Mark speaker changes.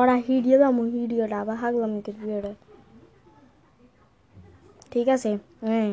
Speaker 1: ওরা হিডিও দাম হিডিওটা আবার হাগলাম ভিডিওটা। ঠিক আছে? হ্যাঁ